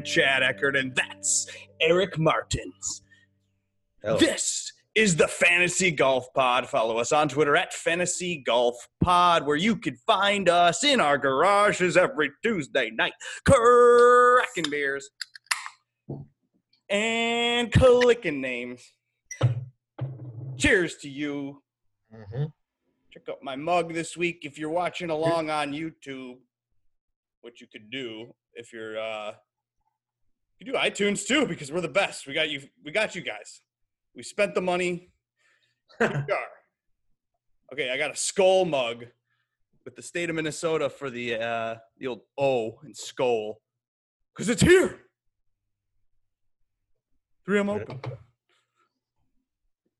I'm Chad Eckert, and that's Eric Martins. Hello. This is the Fantasy Golf Pod. Follow us on Twitter at Fantasy Golf Pod, where you can find us in our garages every Tuesday night, cracking beers and clicking names. Cheers to you. Mhm. Check out my mug this week if you're watching along on YouTube, which you could do if you're uh you do iTunes too because we're the best. We got you we got you guys. We spent the money. Here we are. Okay, I got a skull mug with the state of Minnesota for the uh the old O and skull. Cause it's here. 3M open.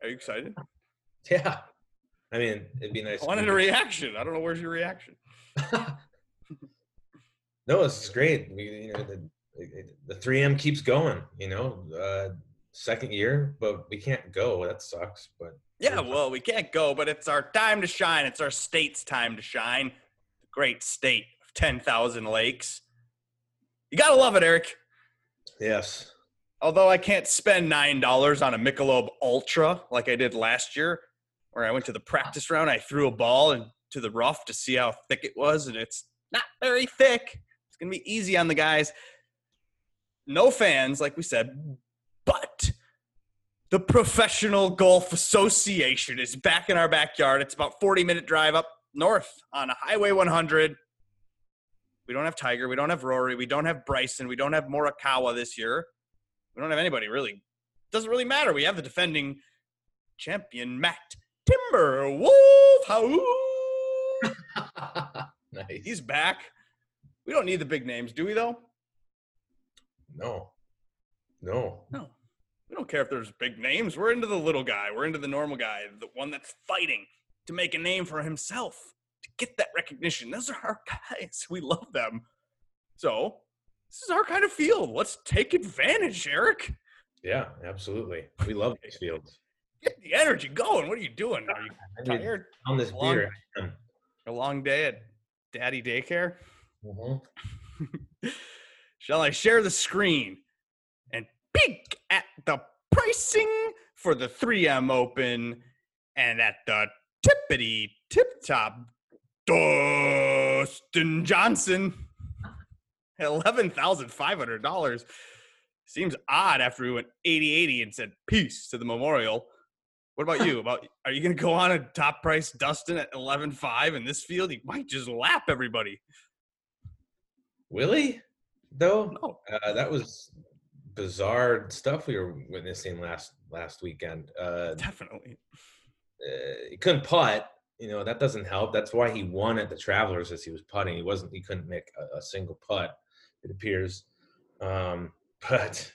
Are you excited? Yeah. I mean, it'd be nice. I wanted a reaction. I don't know where's your reaction. no, this is great. We, you know, the, the 3M keeps going. You know, uh, second year, but we can't go. That sucks. But Yeah, well, we can't go, but it's our time to shine. It's our state's time to shine. The great state of 10,000 lakes. You got to love it, Eric. yes, Although I can't spend $9 on a Michelob Ultra like I did last year, where I went to the practice round. I threw a ball into the rough to see how thick it was, and it's not very thick. It's going to be easy on the guys. No fans, like we said, but the Professional Golf Association is back in our backyard. It's about 40 minute drive up north on Highway 100. We don't have Tiger. We don't have Rory. We don't have Bryson. We don't have Morikawa this year. We don't have anybody really. It Doesn't really matter. We have the defending champion Matt Timberwolf. How nice. he's back. We don't need the big names, do we? Though no, no. no. We don't care if there's big names. We're into the little guy. We're into the normal guy, the one that's fighting to make a name for himself, to get that recognition. Those are our guys. We love them. So this is our kind of field. Let's take advantage, Eric. Yeah, absolutely. We love these fields. Get the energy going. What are you doing? Are you tired? On this Long- beer. A long day at daddy daycare? Mhm. Shall I share the screen and peek at the pricing for the 3M Open and at the tippity tip top Dustin Johnson? $11,500. Seems odd after we went 80 80 and said peace to the memorial. What about you? About are you going to go on a top price Dustin at 11.5 in this field? He might just lap everybody. Willie, though, No, uh, that was bizarre stuff we were witnessing last last weekend. Uh, definitely. uh, he couldn't putt. You know that doesn't help. That's why he won at the Travelers as he was putting. He wasn't. He couldn't make a, a single putt. It appears. Um, but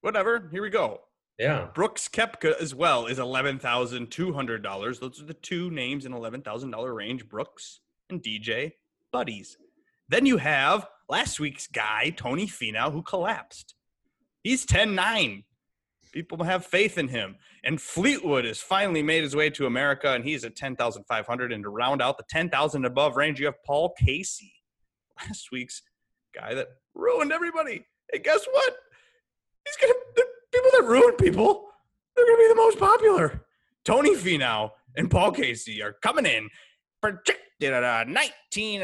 Whatever. Here we go. yeah, Brooks Koepka as well is eleven thousand two hundred dollars. Those are the two names in eleven thousand dollar range. Brooks and DJ buddies. Then you have last week's guy Tony Finau who collapsed. He's 10-9. People have faith in him. And Fleetwood has finally made his way to America, and he's at ten thousand five hundred. And to round out the ten thousand above range, you have Paul Casey, last week's guy that ruined everybody. And guess what? He's gonna people that ruin people. They're gonna be the most popular. Tony Finau and Paul Casey are coming in projected at a 19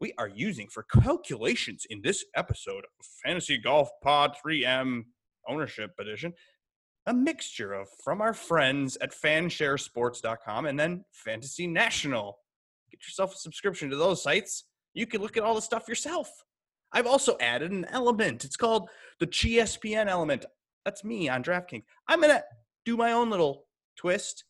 We are using for calculations in this episode of Fantasy Golf Pod 3M Ownership Edition a mixture of from our friends at fansharesports.com and then Fantasy National. Get yourself a subscription to those sites. You can look at all the stuff yourself. I've also added an element. It's called the GSPN element. That's me on DraftKings. I'm going to do my own little twist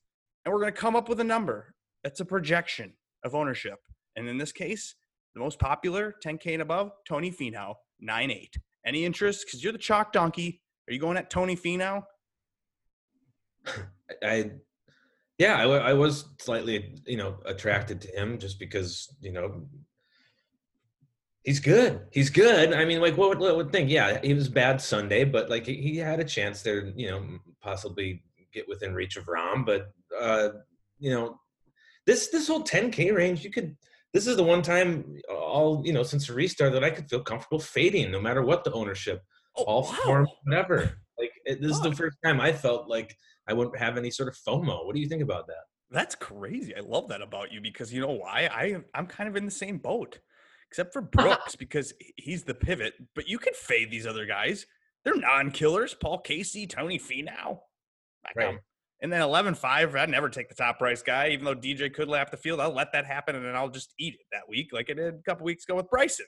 and we're going to come up with a number. That's a projection of ownership. And in this case, the most popular, 10K and above, Tony Finau, 9.8. Any interest? Because you're the chalk donkey. Are you going at Tony Finau? I yeah, I, I was slightly you know attracted to him just because you know he's good. He's good. I mean, like what would, what would think? Yeah, he was bad Sunday, but like he- had a chance there. You know, possibly get within reach of Rahm, but uh, you know this this whole 10k range, you could this is the one time all you know since the restart that I could feel comfortable fading, no matter what the ownership, Oh, all wow. form, whatever. Like it, this is the first time I felt like I wouldn't have any sort of FOMO. What do you think about that? That's crazy. I love that about you because you know why? I I'm kind of in the same boat, except for Brooks because he's the pivot. But you can fade these other guys. They're non-killers. Paul Casey, Tony Finau, Right. And then 11-5, I'd never take the top price guy, even though DJ could lap the field. I'll let that happen, and then I'll just eat it that week, like I did a couple weeks ago with Bryson.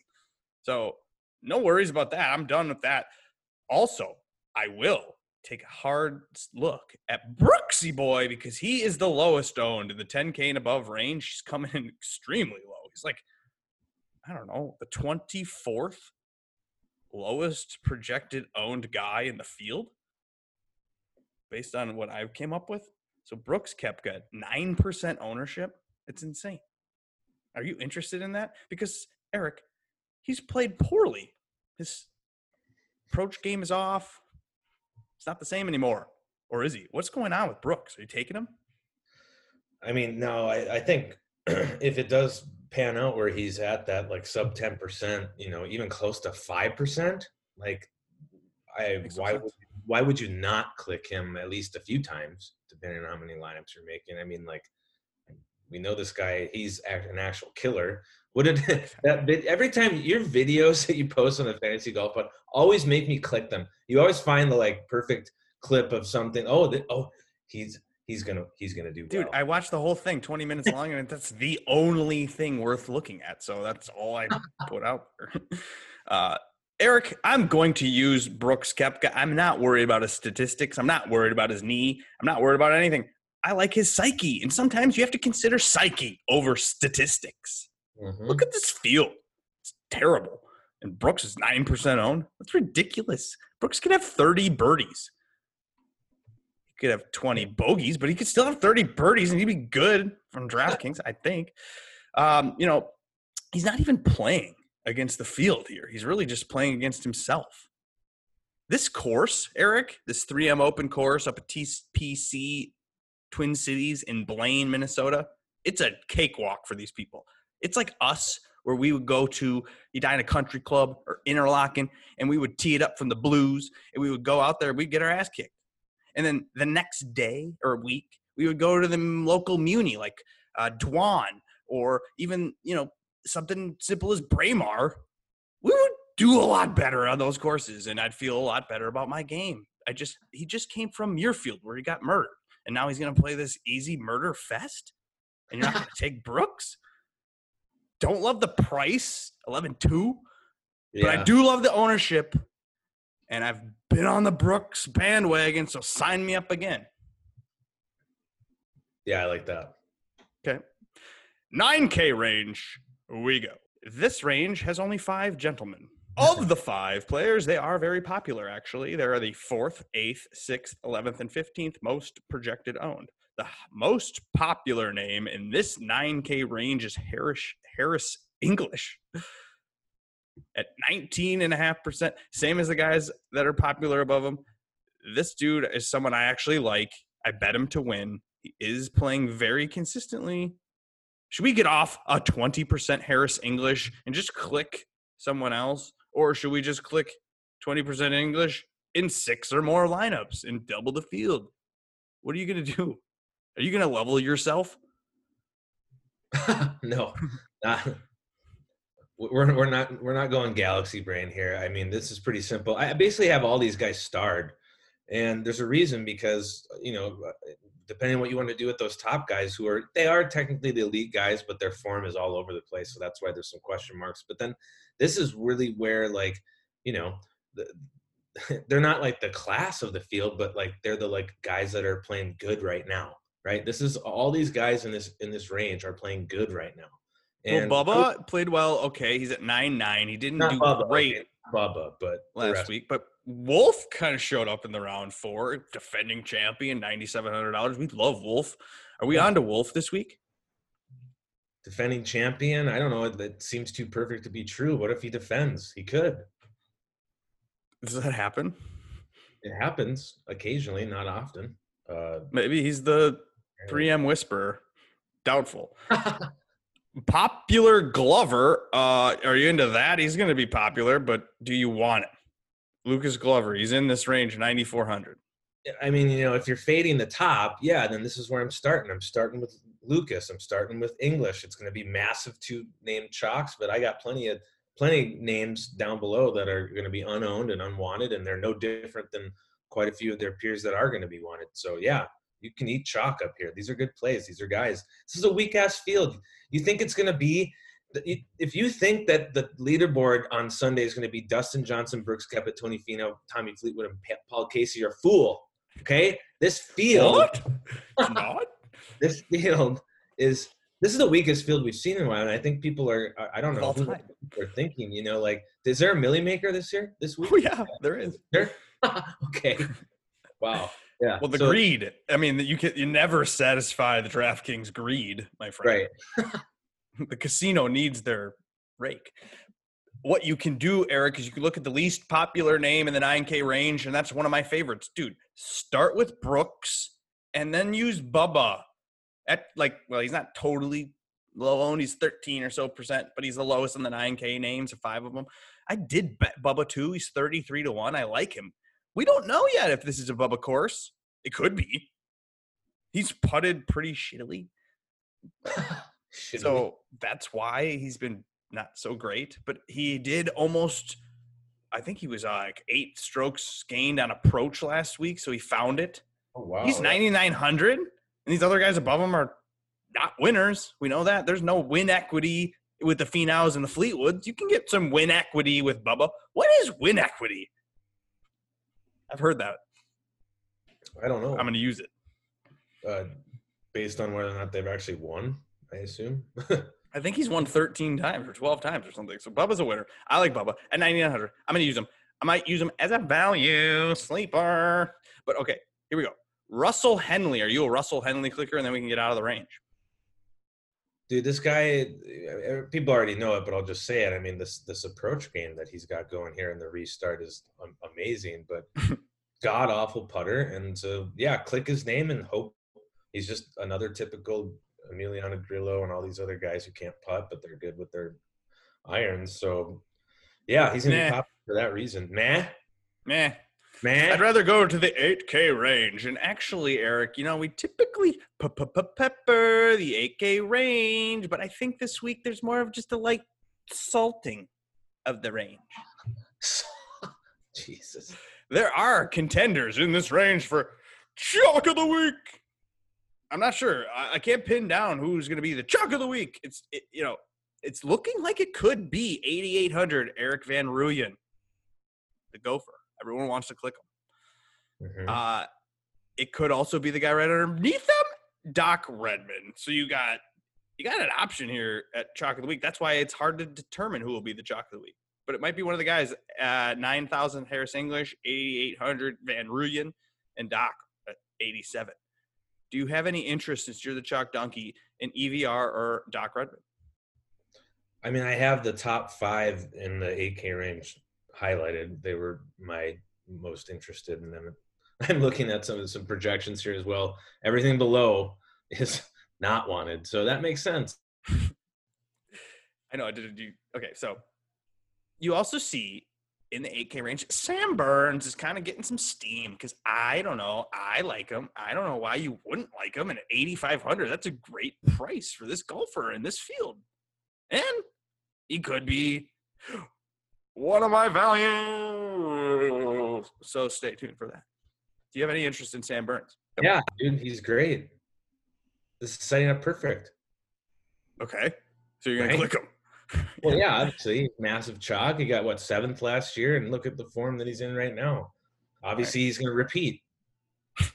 So no worries about that. I'm done with that. Also, I will take a hard look at Brooksy Boy because he is the lowest owned in the 10K and above range. He's coming in extremely low. He's like, I don't know, the 24th lowest projected owned guy in the field based on what I came up with. So Brooks Koepka, 9% ownership. It's insane. Are you interested in that? Because, Eric, he's played poorly. His approach game is off. It's not the same anymore. Or is he? What's going on with Brooks? Are you taking him? I mean, no, I, I think if it does pan out where he's at that like sub ten percent, you know, even close to five percent, like I why sense. would, why would you not click him at least a few times, depending on how many lineups you're making? I mean, like we know this guy, he's an actual killer. Wouldn't that vid, every time your videos that you post on the fantasy golf pod always make me click them. You always find the like perfect clip of something. Oh, th- oh, he's he's gonna he's gonna do Dude, well. I watched the whole thing 20 minutes long, and that's the only thing worth looking at. So that's all I put out there. Uh, Eric, I'm going to use Brooks Koepka. I'm not worried about his statistics. I'm not worried about his knee. I'm not worried about anything. I like his psyche. And sometimes you have to consider psyche over statistics. Mhm. Look at this field. It's terrible. And Brooks is 9% owned. That's ridiculous. Brooks could have 30 birdies. He could have 20 bogeys, but he could still have 30 birdies and he'd be good from DraftKings, I think. Um, you know, he's not even playing against the field here. He's really just playing against himself. This course, Eric, this 3M Open course up at TPC Twin Cities in Blaine, Minnesota, it's a cakewalk for these people. It's like us where we would go to Edina Country Club or Interlachen and we would tee it up from the blues and we would go out there, we'd get our ass kicked. And then the next day or week, we would go to the local muni like uh, Dwan or even, you know, something simple as Braemar. We would do a lot better on those courses and I'd feel a lot better about my game. I just, he just came from Muirfield where he got murdered and now he's going to play this easy murder fest and you're not going to take Brooks? Don't love the price, 11.2, but I do love the ownership. And I've been on the Brooks bandwagon, so sign me up again. Yeah, I like that. Okay. 9K range, we go. This range has only five gentlemen. Of the five players, they are very popular, actually. They are the fourth, eighth, sixth, 11th, and 15th most projected owned. The most popular name in this 9K range is Harris, Harris English at 19.5%, same as the guys that are popular above him. This dude is someone I actually like. I bet him to win. He is playing very consistently. Should we get off a 20% Harris English and just click someone else? Or should we just click 20% English in six or more lineups and double the field? What are you going to do? Are you going to level yourself? no, not, we're we're not we're not going galaxy brain here. I mean, this is pretty simple. I basically have all these guys starred, and there's a reason because you know, depending on what you want to do with those top guys, who are they are technically the elite guys, but their form is all over the place. So that's why there's some question marks. But then this is really where like you know. The, they're not like the class of the field, but like they're the like guys that are playing good right now, right? This is all these guys in this in this range are playing good right now. And well, Bubba played well. Okay, he's at nine nine. He didn't do Bubba, great okay, Bubba, but last week, but Wolf kind of showed up in the round four, defending champion, ninety seven hundred dollars. We love Wolf. Are we Yeah. on to Wolf this week? defending champion. I don't know. That seems too perfect to be true. What if he defends? He could. Does that happen? It happens occasionally, not often. Uh, Maybe he's the 3M whisperer. Doubtful. Popular Glover. Uh, are you into that? He's going to be popular, but do you want it? Lucas Glover. He's in this range, 9,400. I mean, you know, if you're fading the top, yeah, then this is where I'm starting. I'm starting with Lucas. I'm starting with English. It's going to be massive two name chalks, but I got plenty of plenty of names down below that are going to be unowned and unwanted, and they're no different than quite a few of their peers that are going to be wanted. So yeah, you can eat chalk up here. These are good plays. These are guys. This is a weak ass field. You think it's going to be if you think that the leaderboard on Sunday is going to be Dustin Johnson, Brooks Koepka, Tony Finau, Tommy Fleetwood, and Paul Casey, you're a fool. Okay, this field, not this field is this is the weakest field we've seen in a while, and I think people are I don't know who are thinking. You know, like is there a Millie Maker this year this week? Oh yeah, there is. There? okay. Wow. Yeah. Well, the so, greed. I mean, you can you never satisfy the DraftKings greed, my friend. Right. the casino needs their rake what you can do, Eric, is you can look at the least popular name in the 9K range, and that's one of my favorites. Dude, start with Brooks and then use Bubba. At like, well, he's not totally low owned. He's 13 or so percent, but he's the lowest in the 9K names, five of them. I did bet Bubba too. He's 33 to 1. I like him. We don't know yet if this is a Bubba course. It could be. He's putted pretty shittily. so that's why he's been not so great, but he did almost. I think he was uh, like eight strokes gained on approach last week, so he found it. Oh wow! He's ninety nine hundred, and these other guys above him are not winners. We know that. There's no win equity with the Finaus and the Fleetwoods. You can get some win equity with Bubba. What is win equity? I've heard that. I don't know. I'm going to use it. Uh, based on whether or not they've actually won, I assume. I think he's won 13 times or 12 times or something. So Bubba's a winner. I like Bubba at 9,900. I'm going to use him. I might use him as a value sleeper. But okay, here we go. Russell Henley. Are you a Russell Henley clicker? And then we can get out of the range. Dude, this guy, eh, people already know it, but I'll just say it. I mean, this this approach game that he's got going here in the restart is amazing, but god awful putter. And so, yeah, click his name and hope he's just another typical Emiliano Grillo and all these other guys who can't putt, but they're good with their irons. So, yeah, he's gonna be popular for that reason. Meh, meh, meh. I'd rather go to the 8K range. And actually, Eric, you know, we typically pepper the 8K range, but I think this week there's more of just a light salting of the range. Jesus. There are contenders in this range for chalk of the week. I'm not sure. I, I can't pin down who's going to be the chalk of the week. It's it, you know, it's looking like it could be 8800 Erik van Rooyen, the Gopher. Everyone wants to click him. Mm-hmm. Uh, it could also be the guy right underneath them, Doc Redman. So you got you got an option here at chalk of the week. That's why it's hard to determine who will be the chalk of the week. But it might be one of the guys at 9,000 Harris English, 8,800 Van Rooyen, and Doc at 87 do you have any interest since you're the chalk donkey in EVR or Doc Redman? I mean, I have the top five in the 8K range highlighted. They were my most interested, in them. I'm looking at some some projections here as well. Everything below is not wanted, so that makes sense. I know I did. Do okay, so you also see in the 8K range. Sam Burns is kind of getting some steam because I don't know. I like him. I don't know why you wouldn't like him. And at 8,500, that's a great price for this golfer in this field. And he could be one of my values. So stay tuned for that. Do you have any interest in Sam Burns? Yeah, dude, he's great. This is setting up perfect. Okay. So you're going right? to click him well, yeah, obviously, massive chalk. He got what seventh last year, and look at the form that he's in right now. Obviously, right. he's going to repeat.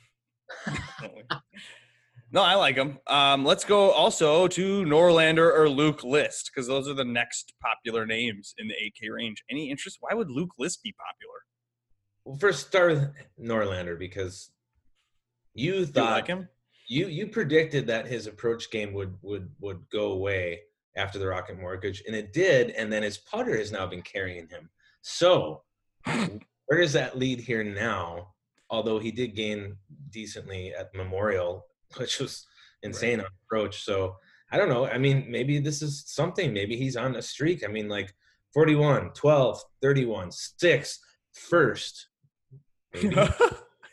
no, I like him. Um, let's go also to Norlander or Luke List because those are the next popular names in the 8K range. Any interest? Why would Luke List be popular? Well, first start with Norlander because you thought you like him. You you predicted that his approach game would would would go away after the Rocket Mortgage, and it did. And then his putter has now been carrying him. So where does that lead here now? Although he did gain decently at Memorial, which was insane right. on approach. So I don't know. I mean, maybe this is something. Maybe he's on a streak. I mean, like 41, 12, 31, 6, first.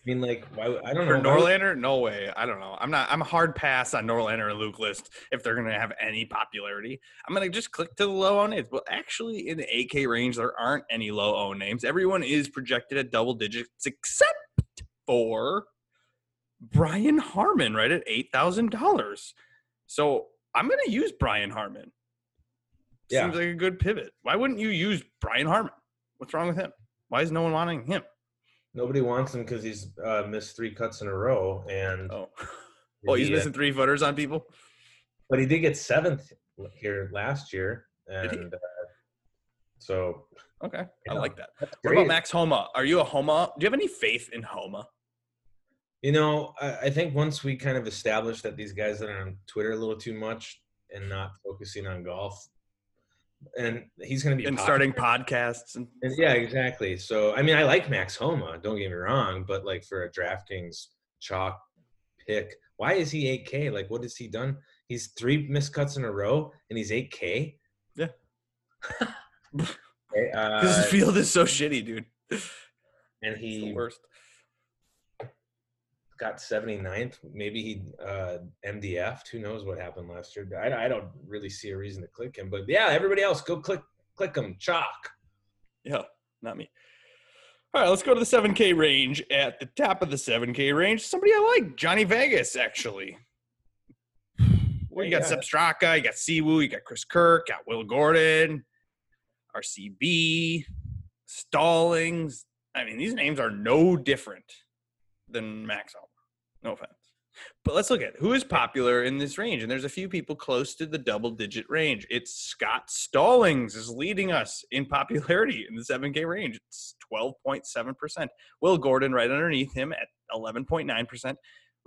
I mean, like, why? I don't know. Would- Norlander, no way. I don't know. I'm not. I'm a hard pass on Norlander and Luke List if they're gonna have any popularity. I'm gonna just click to the low owned names. Well, actually, in the AK range, there aren't any low owned names. Everyone is projected at double digits, except for Brian Harman, right at eight thousand dollars. So I'm gonna use Brian Harman. Yeah. Seems like a good pivot. Why wouldn't you use Brian Harman? What's wrong with him? Why is no one wanting him? Nobody wants him because he's uh, missed three cuts in a row, and Oh, well, he's he, uh, missing three footers on people. but he did get seventh here last year, and uh, so Okay, I Yeah. like that. What about Max Homa? Are you a Homa? Do you have any faith in Homa? You know, I, I think once we kind of established that these guys that are on Twitter a little too much and not focusing on golf, and he's going to be And starting podcasts and And yeah, exactly. So I mean, I like Max Homa. Don't get me wrong, but like for a DraftKings chalk pick, why is he 8K? Like, what has he done? He's three missed cuts in a row, and he's 8K. Yeah. Okay, uh, this field is so shitty, dude. And he worst. Got 79th. Maybe he uh, MDF'd. Who knows what happened last year? I, I don't really see a reason to click him. But yeah, everybody else, go click click him. Chalk. Yeah, not me. All right, let's go to the 7K range. At the top of the 7K range, somebody I like, Johnny Vegas, actually. Well, you got Yeah. Sepp Straka, you got Siwoo, you got Chris Kirk, got Will Gordon, RCB, Stallings. I mean, these names are no different than Max Homa. No offense. But let's look at who is popular in this range. And there's a few people close to the double digit range. It's Scott Stallings is leading us in popularity in the 7K range. It's 12.7%. Will Gordon right underneath him at 11.9%.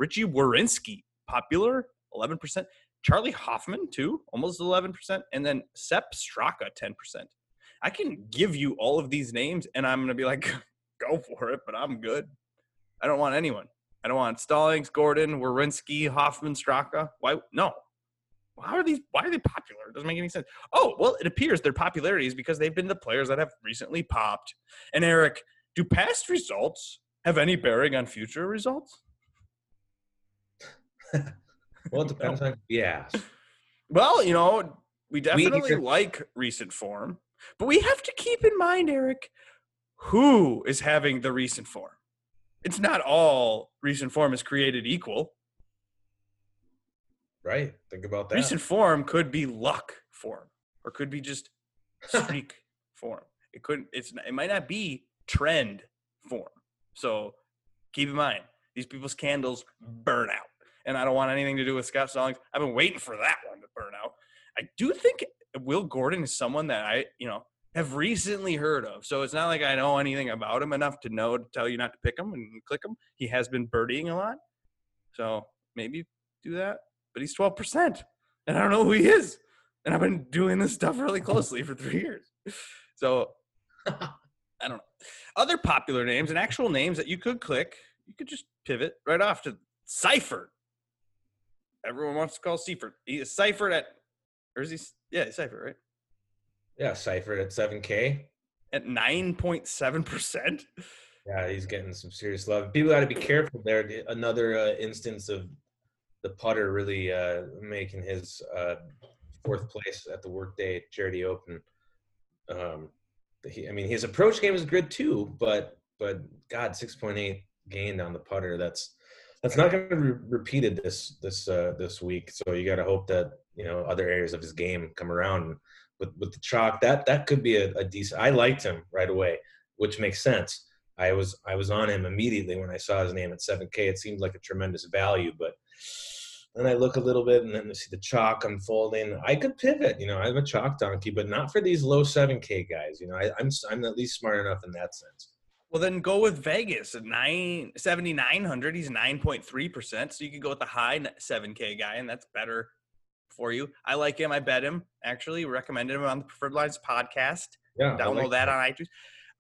Richy Werenski, popular, 11%. Charley Hoffman, too, almost 11%. And then Sepp Straka, 10%. I can give you all of these names and I'm going to be like, go for it, but I'm good. I don't want anyone. I don't want Stallings, Gordon, Werenski, Hoffman, Straka. Why? No. How are these? Why are they popular? It doesn't make any sense. Oh, well, it appears their popularity is because they've been the players that have recently popped. And Eric, do past results have any bearing on future results? Well, it depends on yeah. Well, you know, we definitely either- like recent form, but we have to keep in mind, Eric, who is having the recent form. It's not all recent form is created equal. Right. Think about that. Recent form could be luck form, or could be just streak form. It couldn't. It's. It might not be trend form. So keep in mind, these people's candles burn out, and I don't want anything to do with Scott Stallings. I've been waiting for that one to burn out. I do think Will Gordon is someone that I, you know, have recently heard of. So it's not like I know anything about him enough to know to tell you not to pick him and click him. He has been birdieing a lot, so maybe do that. But he's twelve percent, and I don't know who he is. And I've been doing this stuff really closely for three years. So I don't know. Other popular names and actual names that you could click, you could just pivot right off to Seiffert. Everyone wants to call Seiffert. He is Seiffert at, or is he? Yeah, Seiffert, right? Yeah, Seiffert at 7K. At 9.7%. Yeah, he's getting some serious love. People got to be careful there. Another uh, instance of the putter really uh, making his uh, fourth place at the Workday Charity Open. Um, he, I mean, his approach game is good too, but but God, 6.8 gained on the putter. That's that's not going to be repeated this this uh, this week. So you got to hope that you know other areas of his game come around with with the chalk. That that could be a, a decent. I liked him right away, which makes sense. I was I was on him immediately when I saw his name at 7K. It seemed like a tremendous value, but then I look a little bit and then I see the chalk unfolding. I could pivot, you know. I'm a chalk donkey, but not for these low 7K guys. You know, I, I'm I'm at least smart enough in that sense. Well, then go with Vegas at nine seventy nine hundred. He's 9.3%. So you could go with the high 7K guy, and that's better for you. I like him. I bet him, actually. Recommended him on the Preferred Lines podcast. Yeah, Download like that on iTunes.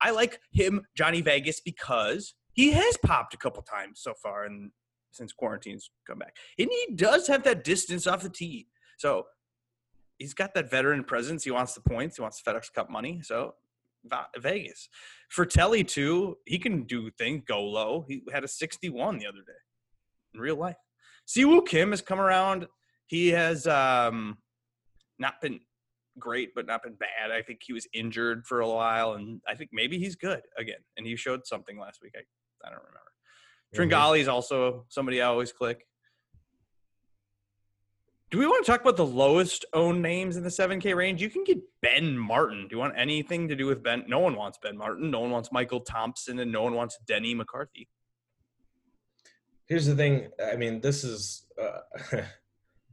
I like him, Johnny Vegas, because he has popped a couple times so far and since quarantine's come back. And he does have that distance off the tee. So he's got that veteran presence. He wants the points. He wants the FedEx Cup money. So Vegas. For Telly too, he can do things, go low. He had a 61 the other day in real life. Siwoo Kim has come around. He has um, not been great, but not been bad. I think he was injured for a while, and I think maybe he's good again. And he showed something last week. I, I don't remember. Tringale is also somebody I always click. Do we want to talk about the lowest owned names in the 7K range? You can get Ben Martin. Do you want anything to do with Ben? No one wants Ben Martin. No one wants Michael Thompson, and no one wants Denny McCarthy. Here's the thing. I mean, this is. Uh,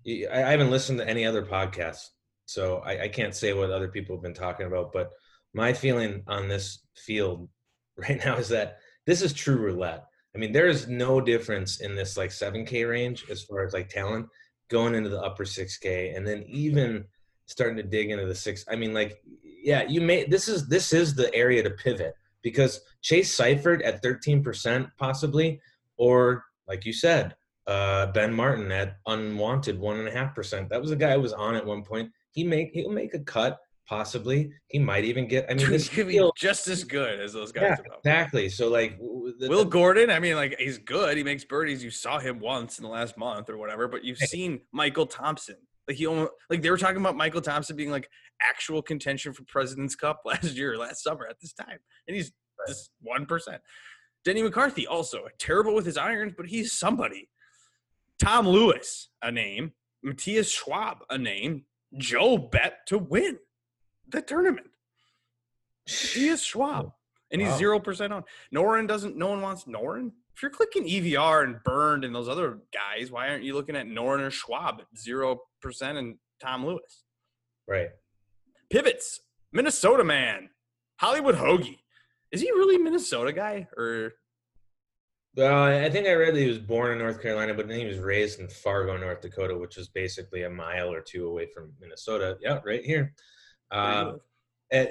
I haven't listened to any other podcasts, so I, I can't say what other people have been talking about. But my feeling on this field right now is that this is true roulette. I mean, there is no difference in this like 7K range as far as like talent going into the upper 6K and then even starting to dig into the six. I mean, like, yeah, you may this is this is the area to pivot because Chase Seiffert at 13% possibly, or like you said, uh, Ben Martin at unwanted one and a half percent. That was a guy I was on at one point. He make he'll make a cut possibly. He might even get. I mean, this could be just as good as those guys. Yeah, exactly. So like, the, Will Gordon. I mean, like he's good. He makes birdies. You saw him once in the last month or whatever, but you've seen Michael Thompson. Like he almost like they were talking about Michael Thompson being like actual contention for President's Cup last year, last summer at this time, and he's just one percent. Denny McCarthy also terrible with his irons, but he's somebody. Tom Lewis, a name. Matthias Schwab, a name. Joe Bet to win the tournament. Is Schwab, and he's zero wow. percent on. Noren doesn't. No one wants Noren. If you're clicking EVR and Burned and those other guys, why aren't you looking at Noren or Schwab at zero percent and Tom Lewis? Right. Pivots. Minnesota man. Hollywood Hoge. Is he really Minnesota guy or? Well, I think I read that he was born in North Carolina, but then he was raised in Fargo, North Dakota, which is basically a mile or two away from Minnesota. Yeah, right here. Uh, and,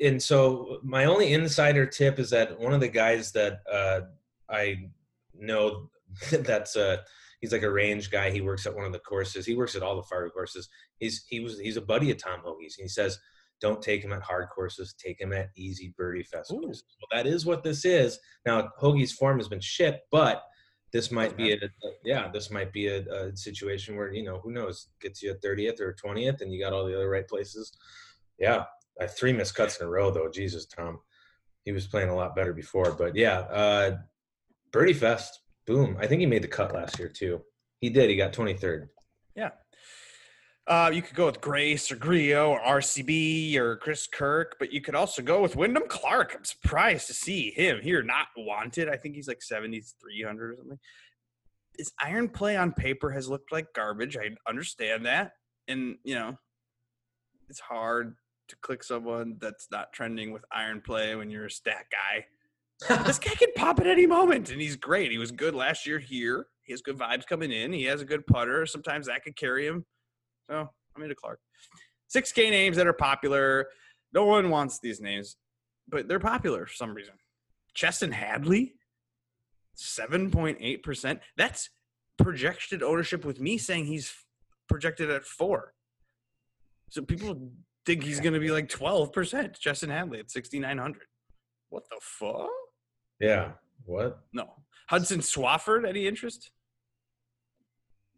and, so my only insider tip is that one of the guys that uh, I know that's uh, he's like a range guy. He works at one of the courses. He works at all the Fargo courses. He's he was he's a buddy of Tom Hoge's. He says, "Don't take him at hard courses. Take him at easy birdie festivals." Well, that is what this is. Now Hoge's form has been shit, but this might be a, yeah this might be a, a situation where you know who knows gets you a 30th or 20th and you got all the other right places yeah, I three missed cuts in a row though. Jesus, Tom, he was playing a lot better before. But yeah, uh, Birdie Fest, boom. I think he made the cut last year too. He did. He got 23rd. Yeah. Uh, you could go with Grace or Grillo or RCB or Chris Kirk, but you could also go with Wyndham Clark. I'm surprised to see him here, not wanted. I think he's like 7,300 or something. His iron play on paper has looked like garbage. I understand that. And, you know, it's hard to click someone that's not trending with iron play when you're a stat guy. this guy can pop at any moment, and he's great. He was good last year here. He has good vibes coming in. He has a good putter. Sometimes that could carry him. So I'm into Clark. 6K names that are popular. No one wants these names, but they're popular for some reason. Chesson Hadley, 7.8%. That's projected ownership with me saying he's projected at four. So people think he's going to be like 12%. Chesson Hadley at 6,900. What the fuck? Yeah. What? No. Hudson Swafford, any interest?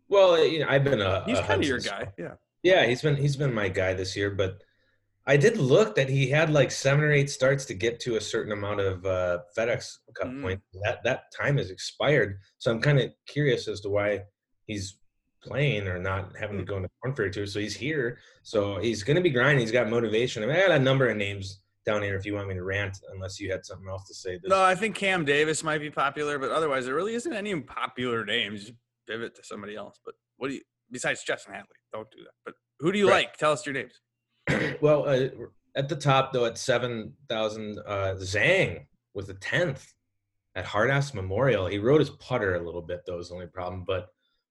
Well, you know, I've been a. He's kind of your guy. Yeah. Yeah, he's been he's been my guy this year, but I did look that he had like seven or eight starts to get to a certain amount of uh, FedEx Cup mm. point. That that time has expired, so I'm kind of curious as to why he's playing or not having to hmm. go into Korn Ferry Tour. So he's here. So he's going to be grinding. He's got motivation. I mean, I got a number of names down here if you want me to rant, unless you had something else to say. This. No, I think Cam Davis might be popular, but otherwise, there really isn't any popular names. Just pivot to somebody else. But what do you, besides Justin Hadley, don't do that. But who do you right. like? Tell us your names. well, uh, at the top, though, at 7,000, uh, Zhang was the 10th at Hard Ass Memorial. He rode his putter a little bit, though, is the only problem. But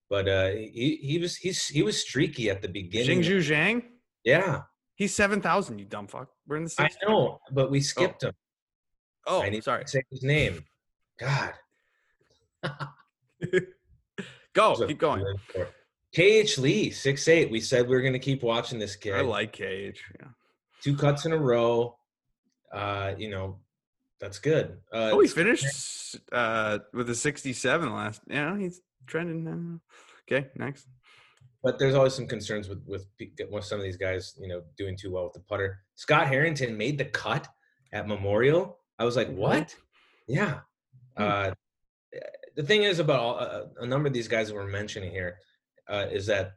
but uh, he he was he's he was streaky at the beginning. Xinjun Zhang. Yeah, he's seven thousand. You dumb fuck. We're in the. I know, but we skipped oh. him. Oh, I need sorry. To say his name. God. Go. Keep going. KH Lee, six eight. We said we were going to keep watching this kid. I like KH. Yeah. two cuts in a row. Uh, you know, that's good. Uh, Oh, he finished uh, with a 67 last. Yeah, he's trending. Okay, next. but there's always some concerns with with with some of these guys, you know, doing too well with the putter. Scott Harrington made the cut at Memorial. I was like, what? Yeah. Hmm. Uh, the thing is about all, uh, a number of these guys that we're mentioning here uh, is that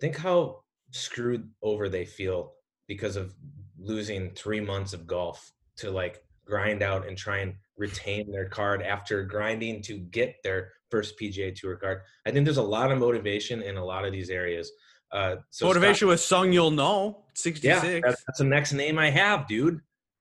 think how screwed over they feel because of losing three months of golf to like grind out and try and retain their card after grinding to get their first PGA Tour card. I think there's a lot of motivation in a lot of these areas. Uh, so Scott- Motivation with Seung-yul Noh, 66. yeah, that's, that's the next name I have, dude.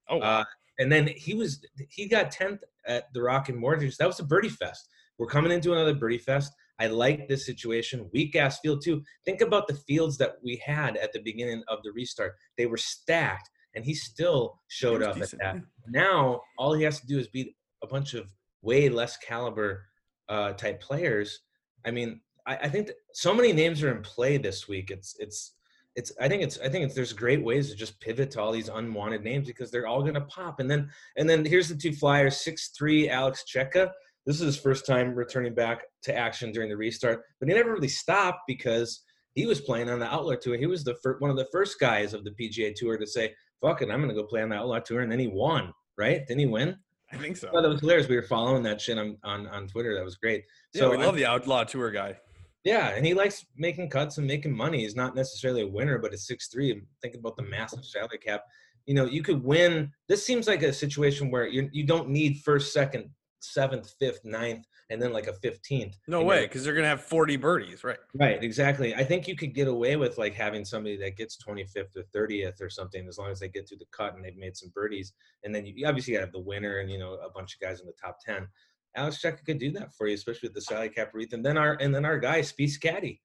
oh. Uh, and then he was he got tenth at the Rocket Mortgage. That was a birdie fest. We're coming into another birdie fest. I like this situation. Weak ass field too. Think about the fields that we had at the beginning of the restart. They were stacked, and he still showed up decent, at that. Now all he has to do is beat a bunch of way less caliber uh, type players. I mean, I, I think so many names are in play this week. It's it's it's I think it's I think it's there's great ways to just pivot to all these unwanted names because they're all gonna pop. And then and then here's the two flyers, six three Alex Cejka. This is his first time returning back to action during the restart, but he never really stopped because he was playing on the Outlaw Tour. He was the fir- one of the first guys of the PGA Tour to say, "Fuck it, I'm gonna go play on the Outlaw Tour," and then he won. Right? Didn't he win? I think so. Oh, that was hilarious. We were following that shit on on, on Twitter. That was great. yeah, So we I- love the Outlaw Tour guy. yeah, and he likes making cuts and making money. He's not necessarily a winner, but at six three, think about the massive salary cap. You know, you could win. This seems like a situation where you you don't need first, second, seventh, fifth, ninth, and then like a fifteenth. No way, because they're going to have 40 birdies, right? Right, exactly. I think you could get away with like having somebody that gets 25th or 30th or something as long as they get through the cut and they've made some birdies. And then you you obviously have the winner and you know a bunch of guys in the top 10. Alex Cejka could do that for you, especially with the Sally cap wreath. And then our and then our guy, Speed Caddy,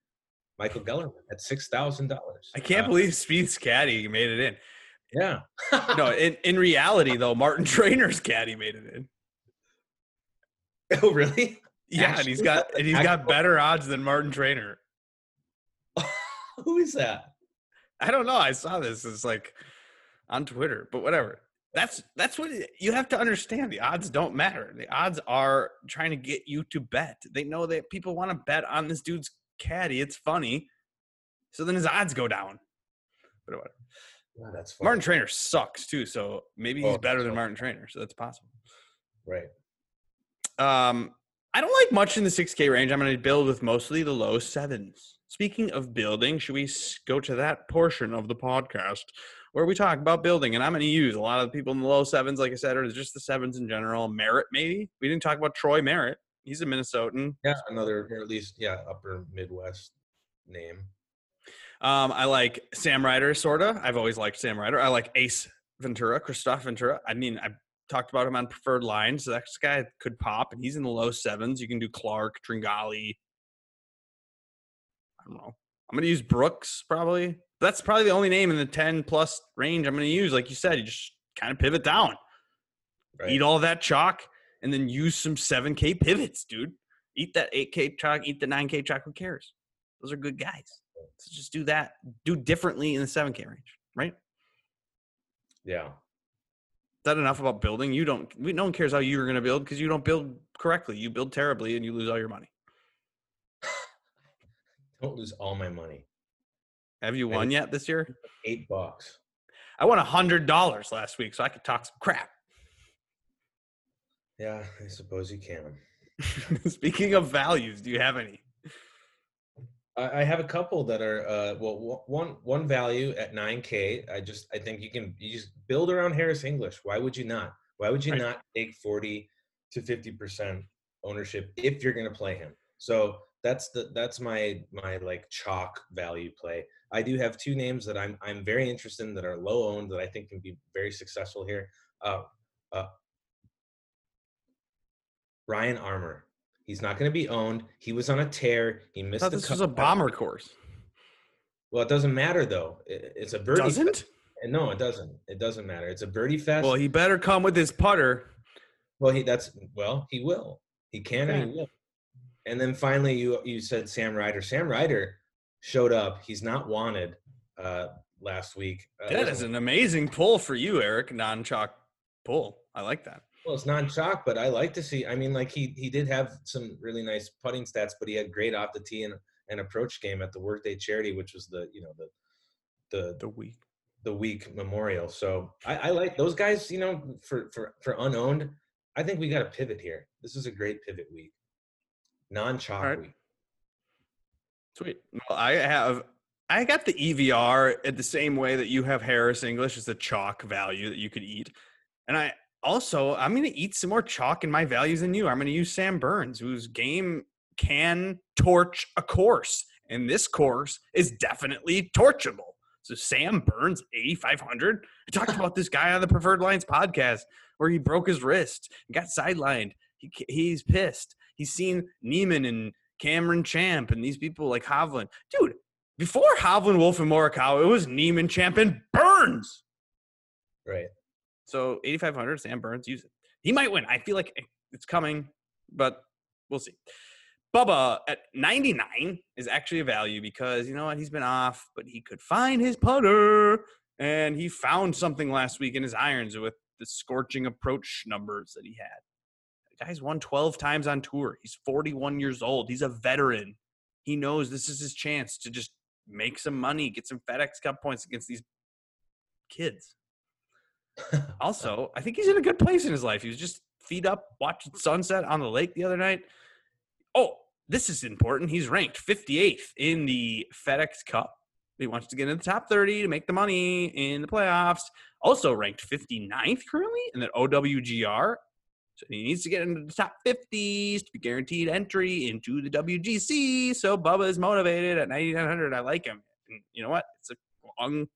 Michael Gellerman at six thousand dollars. I can't uh, believe Spieth's caddy made it in. Yeah. No, in, in reality, though, Martin Trainer's caddy made it in. oh really? Yeah, and he's got and he's got better odds than Martin Trainer. Who is that? I don't know. I saw this. It's like on Twitter, but whatever. That's that's what it- you have to understand. The odds don't matter. The odds are trying to get you to bet. They know that people want to bet on this dude's caddy. It's funny, so then his odds go down. But whatever. Oh, that's funny. Martin Trainer sucks too, so maybe oh, he's Oh, better than Martin Trainer. So that's possible. Right. Um, I don't like much in the 6K range. I'm going to build with mostly the low sevens. Speaking of building, should we go to that portion of the podcast where we talk about building? And I'm going to use a lot of the people in the low sevens, like I said, or just the sevens in general. Merritt, maybe. We didn't talk about Troy Merritt. He's a Minnesotan. Yeah, another or at least yeah, upper Midwest name. Um, I like Sam Ryder, sorta. I've always liked Sam Ryder. I like Ace Ventura, Kristoffer Ventura. I mean, I talked about him on preferred lines. So that guy could pop, and he's in the low sevens. You can do Clark, Tringale. I don't know. I'm gonna use Brooks probably. That's probably the only name in the 10 plus range I'm gonna use. Like you said, you just kind of pivot down, Right. eat all that chalk, and then use some 7K pivots, dude. Eat that 8K chalk, eat the 9K chalk. Who cares? Those are good guys. So just do that. Do differently in the 7K range, right? yeah. That enough about building? You don't. We, no one cares how you're going to build because you don't build correctly. You build terribly and you lose all your money. Don't lose all my money. Have you won yet this year? Eight bucks. I won a hundred dollars last week, so I could talk some crap. Yeah, I suppose you can. Speaking of values, do you have any? I, have a couple that are uh, well, one one value at nine k. I just I think you can you just build around Harris English. Why would you not? Why would you Right. not take forty to fifty percent ownership if you're going to play him? So that's the that's my my like chalk value play. I do have two names that I'm I'm very interested in that are low owned that I think can be very successful here. Uh, uh, Ryan Armour. He's not going to be owned. He was on a tear. He missed this was a bomber course. Well, it doesn't matter though. It's a birdie. Doesn't? Fest. No, it doesn't. It doesn't matter. It's a birdie fest. Well, he better come with his putter. well, he that's well, he will. He can and he will. And then finally, you you said Sam Ryder. Sam Ryder showed up. He's not wanted uh, last week. Uh, that is an amazing pull for you, Eric. Non-chalk pull. I like that. Well, it's non-chalk, but I like to see. I mean, like he he did have some really nice putting stats, but he had great off the tee and an approach game at the Workday Charity, which was the you know the the the week the week memorial. So I, I like those guys. You know, for for for unowned, I think we got to pivot here. This is a great pivot week, non-chalk right. week. Sweet. Well, I have I got the EVR at the same way that you have Harris English as the chalk value that you could eat, and I also I'm going to eat some more chalk in my values than you. I'm going to use Sam Burns, whose game can torch a course, and this course is definitely torchable. So Sam Burns, 8,500. I talked about this guy on the Preferred Lines podcast where he broke his wrist, and got sidelined. He, he's pissed. He's seen Niemann and Cameron Champ and these people like Hovland. Dude, before Hovland, Wolff, and Morikawa, it was Niemann, Champ, and Burns. Right. So 8,500, Sam Burns, use it. He might win. I feel like it's coming, but we'll see. Bubba at 99 is actually a value because you know what? He's been off, but he could find his putter. And he found something last week in his irons with the scorching approach numbers that he had. The guy's won 12 times on tour. He's 41 years old. He's a veteran. He knows this is his chance to just make some money, get some FedEx Cup points against these kids. also, I think he's in a good place in his life. He was just feet up watching sunset on the lake the other night. Oh, this is important. He's ranked 58th in the FedEx Cup. He wants to get in the top 30 to make the money in the playoffs. Also ranked 59th currently in the OWGR. So he needs to get into the top 50s to be guaranteed entry into the WGC. So Bubba is motivated at 9,900. I like him. And you know what? It's a long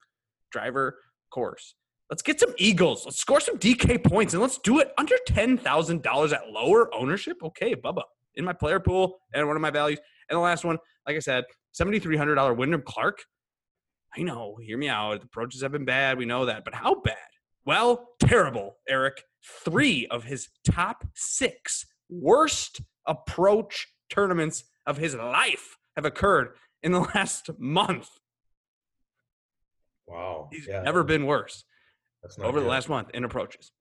driver course. Let's get some Eagles. Let's score some DK points and let's do it under $10,000 at lower ownership. Okay, Bubba in my player pool and one of my values. And the last one, like I said, $7,300 Wyndham Clark. I know, hear me out. The approaches have been bad. We know that. But how bad? Well, terrible, Eric. Three of his top six worst approach tournaments of his life have occurred in the last month. Wow. He's yeah. never been worse over good. the last month in approaches.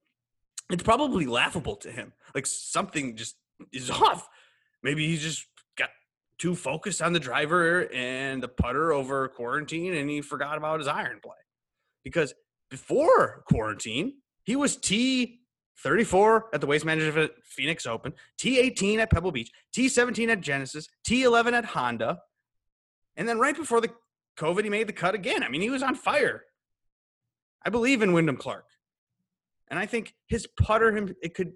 It's probably laughable to him. Like something just is off. Maybe he just got too focused on the driver and the putter over quarantine and he forgot about his iron play. Because before quarantine, he was T 34 at the Waste Management Phoenix Open, T18 at Pebble Beach, T17 at Genesis, T11 at Honda. And then right before the COVID, he made the cut again. I mean, he was on fire. I believe in Wyndham Clark. And I think his putter, him, it could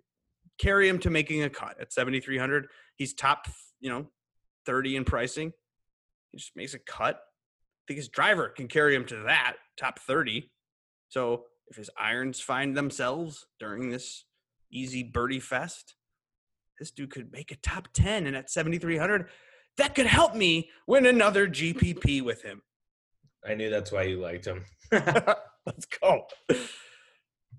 carry him to making a cut at 7,300. He's top, you know, 30 in pricing. He just makes a cut. I think his driver can carry him to that top 30. So if his irons find themselves during this easy birdie fest, this dude could make a top 10. And at 7,300, that could help me win another GPP with him. I knew that's why you liked him. Let's go.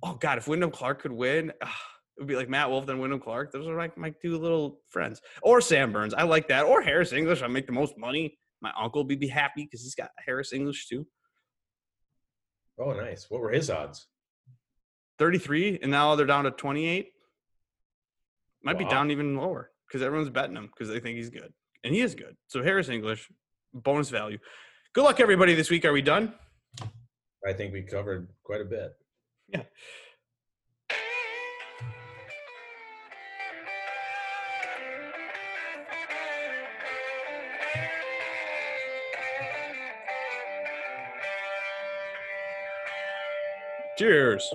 Oh, God, if Wyndham Clark could win. Uh, it would be like Matt Wolff then Wyndham Clark. Those are like my two little friends. Or Sam Burns. I like that. Or Harris English. I make the most money. My uncle would be happy because he's got Harris English too. Oh, nice. What were his odds? 33, and now they're down to 28. Might wow. be down even lower because everyone's betting him because they think he's good. And he is good. So Harris English, bonus value. Good luck, everybody, this week. Are we done? I think we covered quite a bit. Yeah. Cheers.